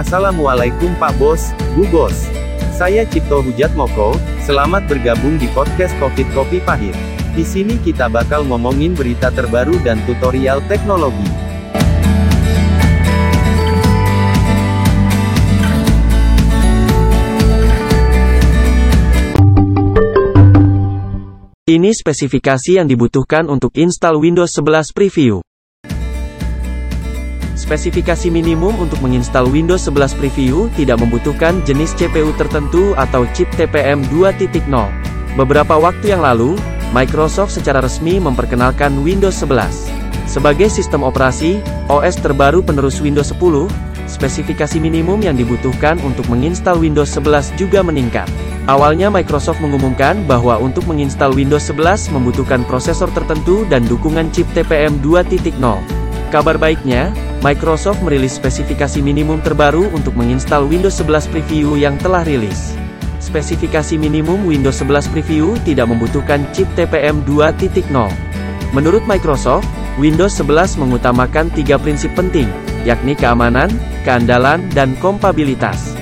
Assalamualaikum Pak Bos, Bu Bos. Saya Cipto Hujat Moko, selamat bergabung di podcast Covid Kopi Pahit. Di sini kita bakal ngomongin berita terbaru dan tutorial teknologi. Ini spesifikasi yang dibutuhkan untuk install Windows 11 Preview. Spesifikasi minimum untuk menginstal Windows 11 Preview tidak membutuhkan jenis CPU tertentu atau chip TPM 2.0. Beberapa waktu yang lalu, Microsoft secara resmi memperkenalkan Windows 11 sebagai sistem operasi OS terbaru penerus Windows 10. Spesifikasi minimum yang dibutuhkan untuk menginstal Windows 11 juga meningkat. Awalnya Microsoft mengumumkan bahwa untuk menginstal Windows 11 membutuhkan prosesor tertentu dan dukungan chip TPM 2.0. Kabar baiknya, Microsoft merilis spesifikasi minimum terbaru untuk menginstal Windows 11 Preview yang telah rilis. Spesifikasi minimum Windows 11 Preview tidak membutuhkan chip TPM 2.0. Menurut Microsoft, Windows 11 mengutamakan tiga prinsip penting, yakni keamanan, keandalan, dan kompabilitas.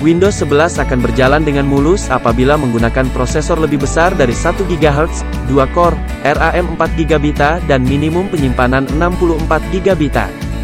Windows 11 akan berjalan dengan mulus apabila menggunakan prosesor lebih besar dari 1 GHz, 2 core, RAM 4 GB, dan minimum penyimpanan 64 GB.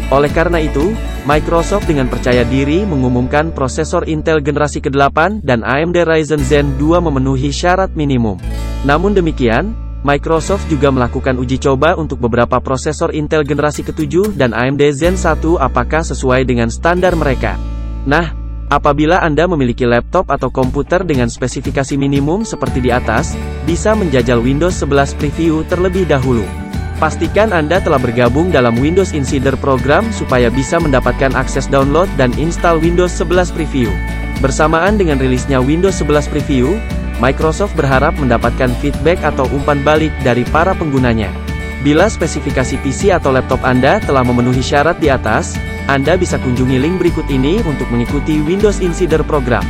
Oleh karena itu, Microsoft dengan percaya diri mengumumkan prosesor Intel generasi ke-8 dan AMD Ryzen Zen 2 memenuhi syarat minimum. Namun demikian, Microsoft juga melakukan uji coba untuk beberapa prosesor Intel generasi ke-7 dan AMD Zen 1 apakah sesuai dengan standar mereka. Nah, Apabila Anda memiliki laptop atau komputer dengan spesifikasi minimum seperti di atas, bisa menjajal Windows 11 Preview terlebih dahulu. Pastikan Anda telah bergabung dalam Windows Insider program supaya bisa mendapatkan akses download dan install Windows 11 Preview. Bersamaan dengan rilisnya Windows 11 Preview, Microsoft berharap mendapatkan feedback atau umpan balik dari para penggunanya. Bila spesifikasi PC atau laptop Anda telah memenuhi syarat di atas, anda bisa kunjungi link berikut ini untuk mengikuti Windows Insider program.